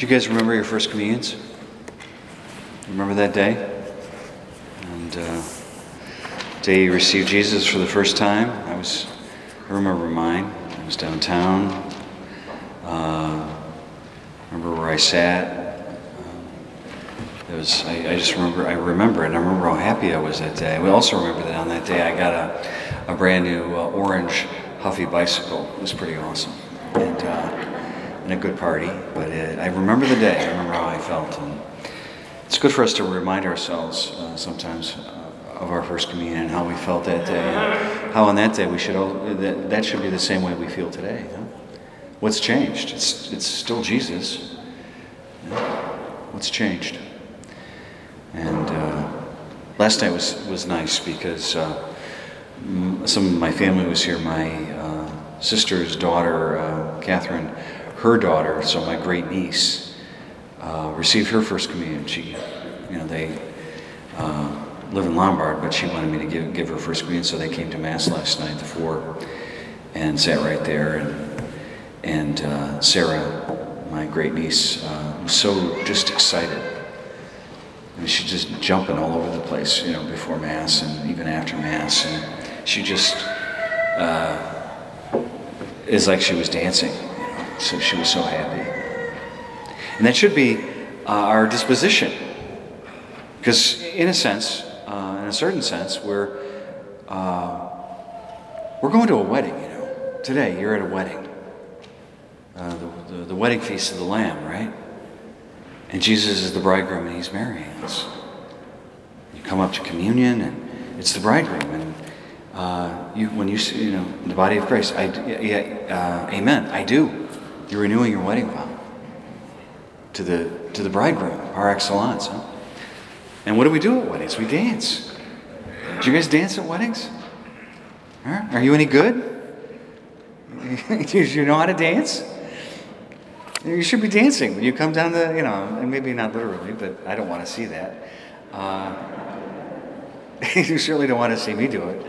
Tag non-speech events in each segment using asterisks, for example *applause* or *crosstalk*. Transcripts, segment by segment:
Do you guys remember your first communions? Remember that day? And uh, day you received Jesus for the first time. I was, I remember mine. I was downtown. Uh, remember where I sat. It was. I, I, just remember. I remember it. I remember how happy I was that day. We also remember that on that day I got a, a brand new uh, orange Huffy bicycle. It was pretty awesome. And uh, and a good party. But it, I remember the day. I remember how I felt. And it's good for us to remind ourselves uh, sometimes uh, of our first communion and how we felt that day. How on that day we should all, that, that should be the same way we feel today. Huh? What's changed? It's, it's still Jesus. What's changed? And uh, last night was, was nice because uh, some of my family was here. My uh, sister's daughter, uh, Catherine, her daughter, so my great niece, uh, received her first communion. She, you know, they uh, live in Lombard, but she wanted me to give, give her first communion, so they came to Mass last night, the four, and sat right there. And, and uh, Sarah, my great niece, uh, was so just excited. Mean, she's just jumping all over the place, you know, before Mass and even after Mass. And she just uh, is like she was dancing. So she was so happy. And that should be uh, our disposition. Because, in a sense, uh, in a certain sense, we're, uh, we're going to a wedding, you know. Today, you're at a wedding. Uh, the, the, the wedding feast of the Lamb, right? And Jesus is the bridegroom and he's marrying us. You come up to communion and it's the bridegroom. And uh, you, when you see, you know, the body of Christ, I, yeah, uh, amen, I do. You're renewing your wedding vow to the, to the bridegroom, par excellence. Huh? And what do we do at weddings? We dance. Do you guys dance at weddings? Huh? Are you any good? *laughs* do you know how to dance? You should be dancing when you come down the, you know, and maybe not literally, but I don't want to see that. Uh, *laughs* you certainly don't want to see me do it.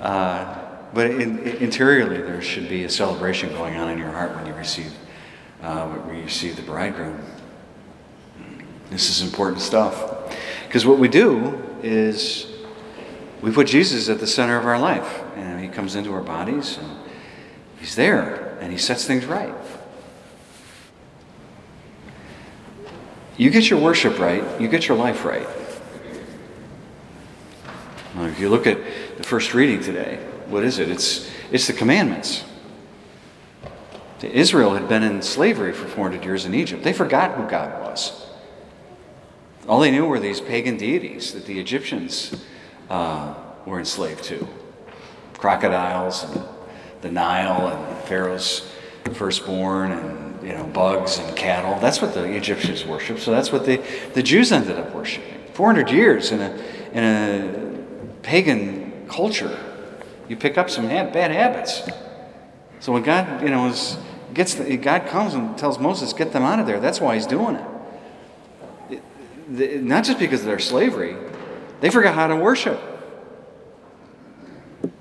Uh, but in, interiorly, there should be a celebration going on in your heart when you receive, uh, when you receive the bridegroom. This is important stuff. Because what we do is we put Jesus at the center of our life. And he comes into our bodies, and he's there, and he sets things right. You get your worship right, you get your life right. Now, if you look at the first reading today, what is it? It's, it's the commandments. Israel had been in slavery for 400 years in Egypt. They forgot who God was. All they knew were these pagan deities that the Egyptians uh, were enslaved to crocodiles and the Nile and Pharaoh's firstborn and you know bugs and cattle. That's what the Egyptians worshipped. So that's what the, the Jews ended up worshiping. 400 years in a, in a pagan culture you pick up some bad habits. So when God, you know, is, gets the, God comes and tells Moses, get them out of there. That's why he's doing it. it not just because of their slavery, they forgot how to worship.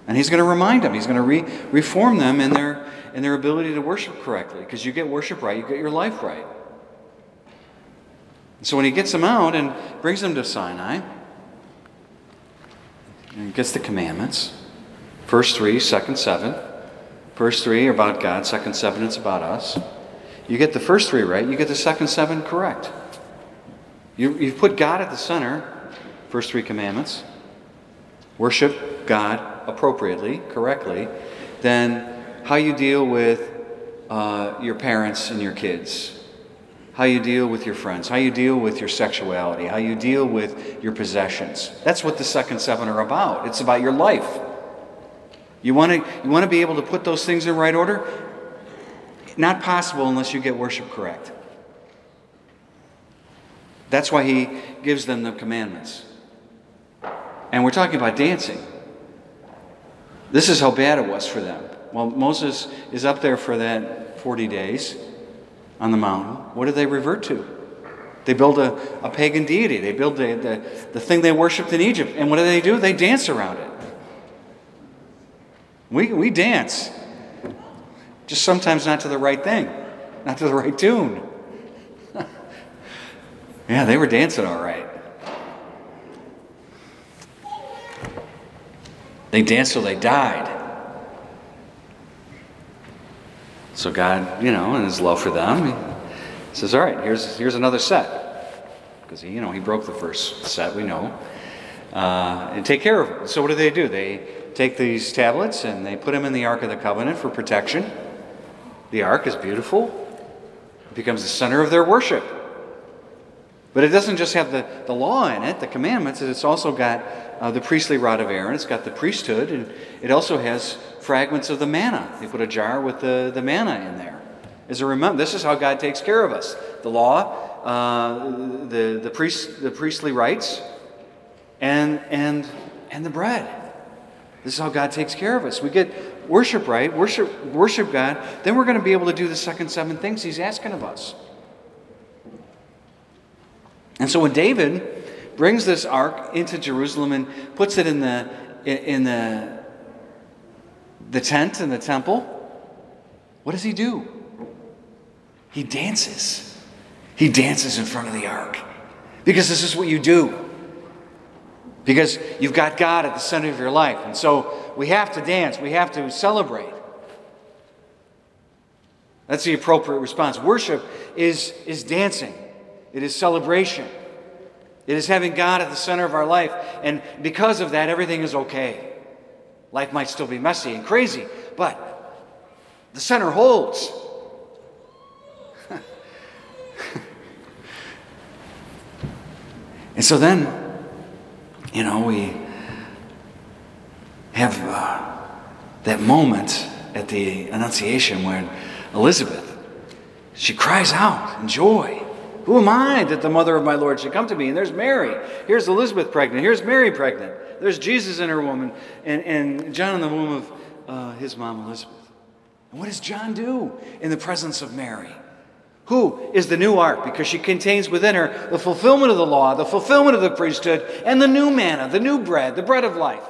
And he's going to remind them. He's going to re, reform them in their in their ability to worship correctly. Because you get worship right, you get your life right. So when he gets them out and brings them to Sinai, and gets the commandments, First three, second seven. First three are about God, second seven, it's about us. You get the first three right, you get the second seven correct. You, you put God at the center, first three commandments. Worship God appropriately, correctly. Then how you deal with uh, your parents and your kids, how you deal with your friends, how you deal with your sexuality, how you deal with your possessions. That's what the second seven are about. It's about your life. You want to you want to be able to put those things in right order? Not possible unless you get worship correct. That's why he gives them the commandments. And we're talking about dancing. This is how bad it was for them. Well, Moses is up there for that 40 days on the mountain. What do they revert to? They build a, a pagan deity. They build the, the, the thing they worshipped in Egypt. And what do they do? They dance around it. We, we dance, just sometimes not to the right thing, not to the right tune. *laughs* Yeah, they were dancing all right. They danced till they died. So God, you know, in his love for them, he says, All right, here's, here's another set. Because, you know, he broke the first set, we know. Uh, and take care of it. So what do they do? They take these tablets and they put them in the Ark of the Covenant for protection. The Ark is beautiful. It becomes the center of their worship. But it doesn't just have the, the law in it, the commandments, it's also got uh, the priestly rod of Aaron, it's got the priesthood, and it also has fragments of the manna. They put a jar with the, the manna in there. As a remember, this is how God takes care of us. The law, uh, the, the, priest, the priestly rites, and, and, and the bread. This is how God takes care of us. We get worship right, worship, worship God, then we're going to be able to do the second seven things He's asking of us. And so when David brings this ark into Jerusalem and puts it in the, in the, the tent in the temple, what does he do? He dances. He dances in front of the ark. Because this is what you do. Because you've got God at the center of your life. And so we have to dance, we have to celebrate. That's the appropriate response. Worship is, is dancing. It is celebration. It is having God at the center of our life. And because of that, everything is okay. Life might still be messy and crazy, but the center holds. *laughs* and so then, you know, we have uh, that moment at the Annunciation when Elizabeth, she cries out in joy. Who am I that the mother of my Lord should come to me? And there's Mary. Here's Elizabeth pregnant. Here's Mary pregnant. There's Jesus in her woman, and, and John in the womb of uh, his mom, Elizabeth. And what does John do in the presence of Mary? Who is the new ark? Because she contains within her the fulfillment of the law, the fulfillment of the priesthood, and the new manna, the new bread, the bread of life.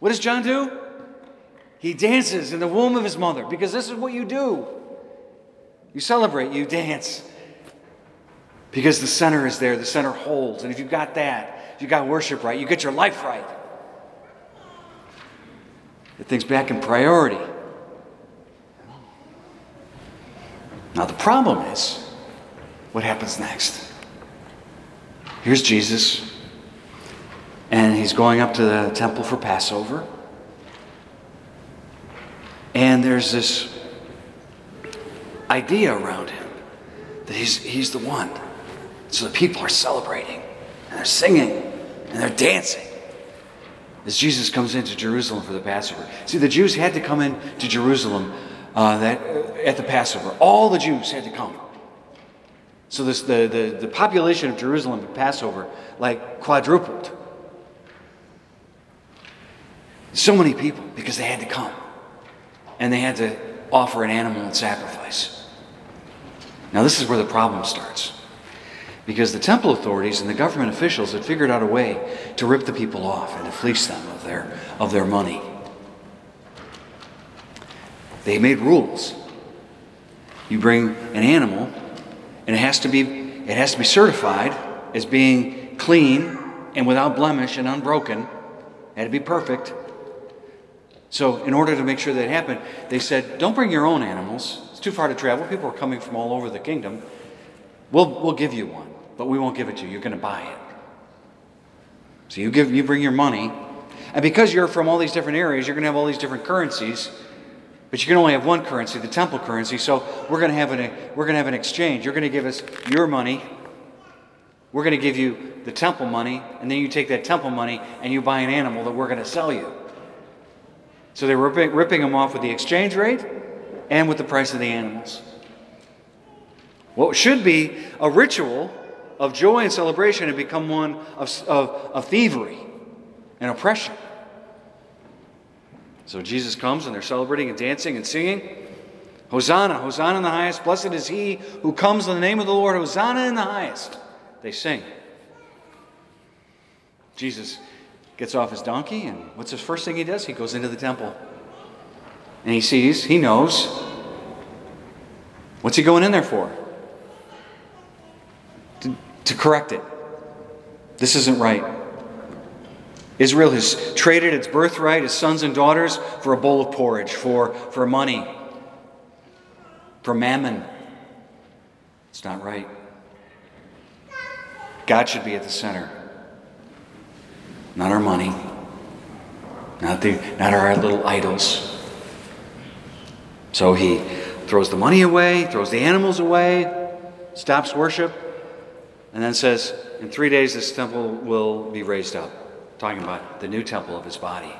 What does John do? He dances in the womb of his mother because this is what you do. You celebrate, you dance. Because the center is there, the center holds. And if you've got that, if you've got worship right, you get your life right. Get things back in priority. Now, the problem is what happens next? Here's Jesus, and he's going up to the temple for Passover. And there's this idea around him that he's, he's the one. So the people are celebrating, and they're singing, and they're dancing as Jesus comes into Jerusalem for the Passover. See, the Jews had to come into Jerusalem uh, that, at the Passover. All the Jews had to come. So this, the, the, the population of Jerusalem at Passover like quadrupled. So many people because they had to come. And they had to offer an animal in sacrifice. Now, this is where the problem starts because the temple authorities and the government officials had figured out a way to rip the people off and to fleece them of their, of their money. They made rules. You bring an animal, and it has to be, it has to be certified as being clean and without blemish and unbroken. It had to be perfect. So, in order to make sure that happened, they said, Don't bring your own animals. It's too far to travel. People are coming from all over the kingdom. We'll, we'll give you one but we won't give it to you. You're going to buy it. So you give, you bring your money, and because you're from all these different areas, you're going to have all these different currencies. But you can only have one currency, the temple currency. So we're going to have an we're going to have an exchange. You're going to give us your money. We're going to give you the temple money, and then you take that temple money and you buy an animal that we're going to sell you. So they're ripping, ripping them off with the exchange rate and with the price of the animals. What should be a ritual of joy and celebration had become one of, of, of thievery and oppression. So Jesus comes and they're celebrating and dancing and singing. Hosanna, Hosanna in the highest. Blessed is he who comes in the name of the Lord. Hosanna in the highest. They sing. Jesus gets off his donkey, and what's the first thing he does? He goes into the temple. And he sees, he knows. What's he going in there for? To, to correct it. This isn't right. Israel has traded its birthright, its sons and daughters, for a bowl of porridge, for, for money, for mammon. It's not right. God should be at the center, not our money, not, the, not our little idols. So he throws the money away, throws the animals away, stops worship, and then says, In three days this temple will be raised up talking about the new temple of his body.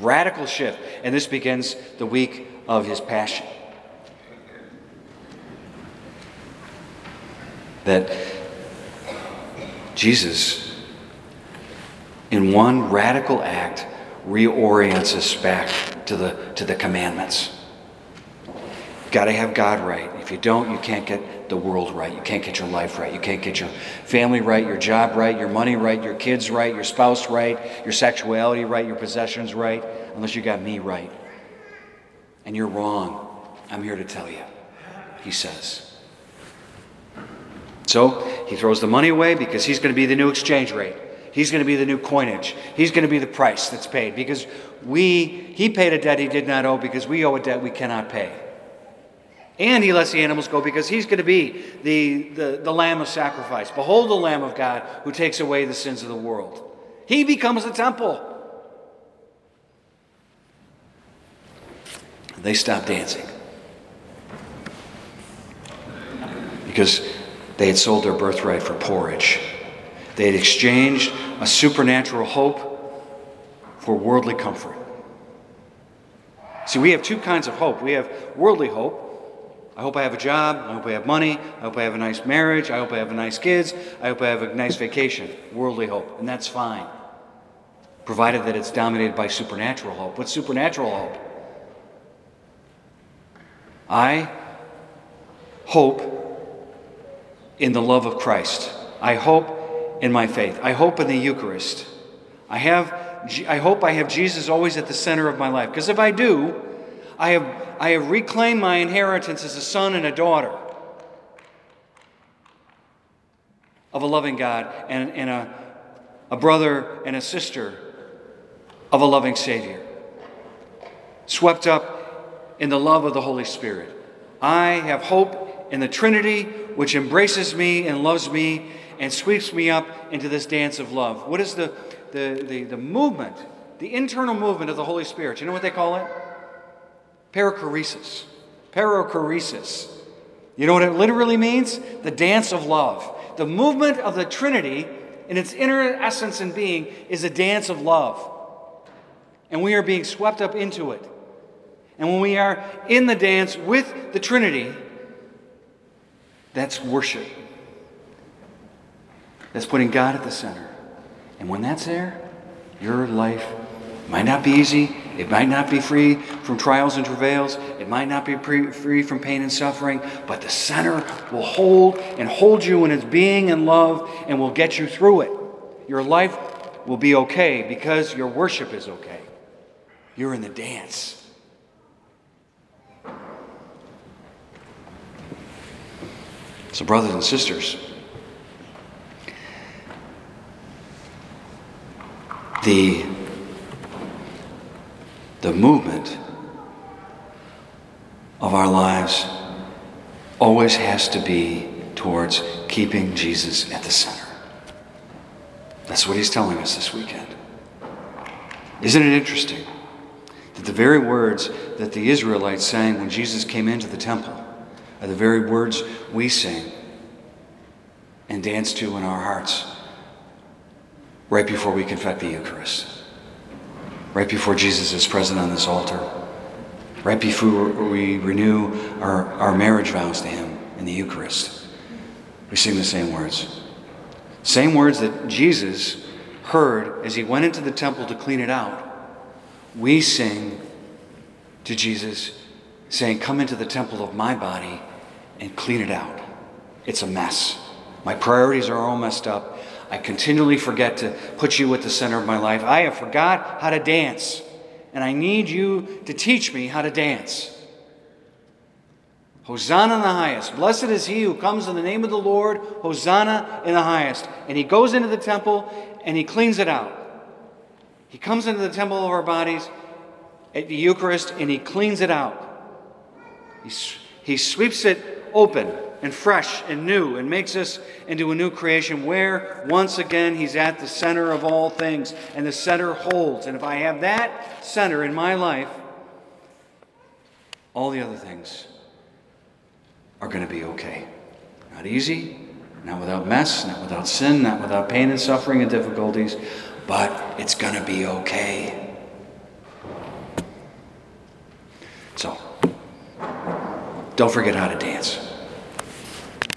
Radical shift. And this begins the week of his passion. That Jesus, in one radical act, reorients us back to the, to the commandments. Got to have God right. If you don't, you can't get the world right. You can't get your life right. You can't get your family right, your job right, your money right, your kids right, your spouse right, your sexuality right, your possessions right, unless you got me right. And you're wrong. I'm here to tell you, he says. So he throws the money away because he's going to be the new exchange rate. He's going to be the new coinage. He's going to be the price that's paid because we, he paid a debt he did not owe because we owe a debt we cannot pay. And he lets the animals go because he's going to be the, the, the Lamb of sacrifice. Behold the Lamb of God who takes away the sins of the world. He becomes the temple. They stop dancing because they had sold their birthright for porridge. They had exchanged a supernatural hope for worldly comfort. See, we have two kinds of hope. We have worldly hope, I hope I have a job. I hope I have money. I hope I have a nice marriage. I hope I have nice kids. I hope I have a nice vacation. Worldly hope. And that's fine, provided that it's dominated by supernatural hope. What's supernatural hope? I hope in the love of Christ. I hope in my faith. I hope in the Eucharist. I have I hope I have Jesus always at the center of my life. Because if I do, I have, I have reclaimed my inheritance as a son and a daughter of a loving God and, and a, a brother and a sister of a loving Savior. Swept up in the love of the Holy Spirit. I have hope in the Trinity, which embraces me and loves me and sweeps me up into this dance of love. What is the, the, the, the movement, the internal movement of the Holy Spirit? You know what they call it? Perichoresis. Perichoresis. You know what it literally means? The dance of love. The movement of the Trinity in its inner essence and being is a dance of love. And we are being swept up into it. And when we are in the dance with the Trinity, that's worship. That's putting God at the center. And when that's there, your life might not be easy, it might not be free from trials and travails. It might not be pre- free from pain and suffering, but the center will hold and hold you in its being and love and will get you through it. Your life will be okay because your worship is okay. You're in the dance. So, brothers and sisters, the the movement of our lives always has to be towards keeping Jesus at the center. That's what he's telling us this weekend. Isn't it interesting that the very words that the Israelites sang when Jesus came into the temple are the very words we sing and dance to in our hearts right before we confess the Eucharist? Right before Jesus is present on this altar, right before we renew our, our marriage vows to Him in the Eucharist. We sing the same words. Same words that Jesus heard as He went into the temple to clean it out. We sing to Jesus, saying, Come into the temple of my body and clean it out. It's a mess. My priorities are all messed up. I continually forget to put you at the center of my life. I have forgot how to dance, and I need you to teach me how to dance. Hosanna in the highest. Blessed is he who comes in the name of the Lord. Hosanna in the highest. And he goes into the temple and he cleans it out. He comes into the temple of our bodies at the Eucharist and he cleans it out. He, he sweeps it open and fresh and new and makes us into a new creation where once again he's at the center of all things and the center holds. And if I have that center in my life, all the other things are going to be okay. Not easy, not without mess, not without sin, not without pain and suffering and difficulties, but it's going to be okay. So, don't forget how to dance.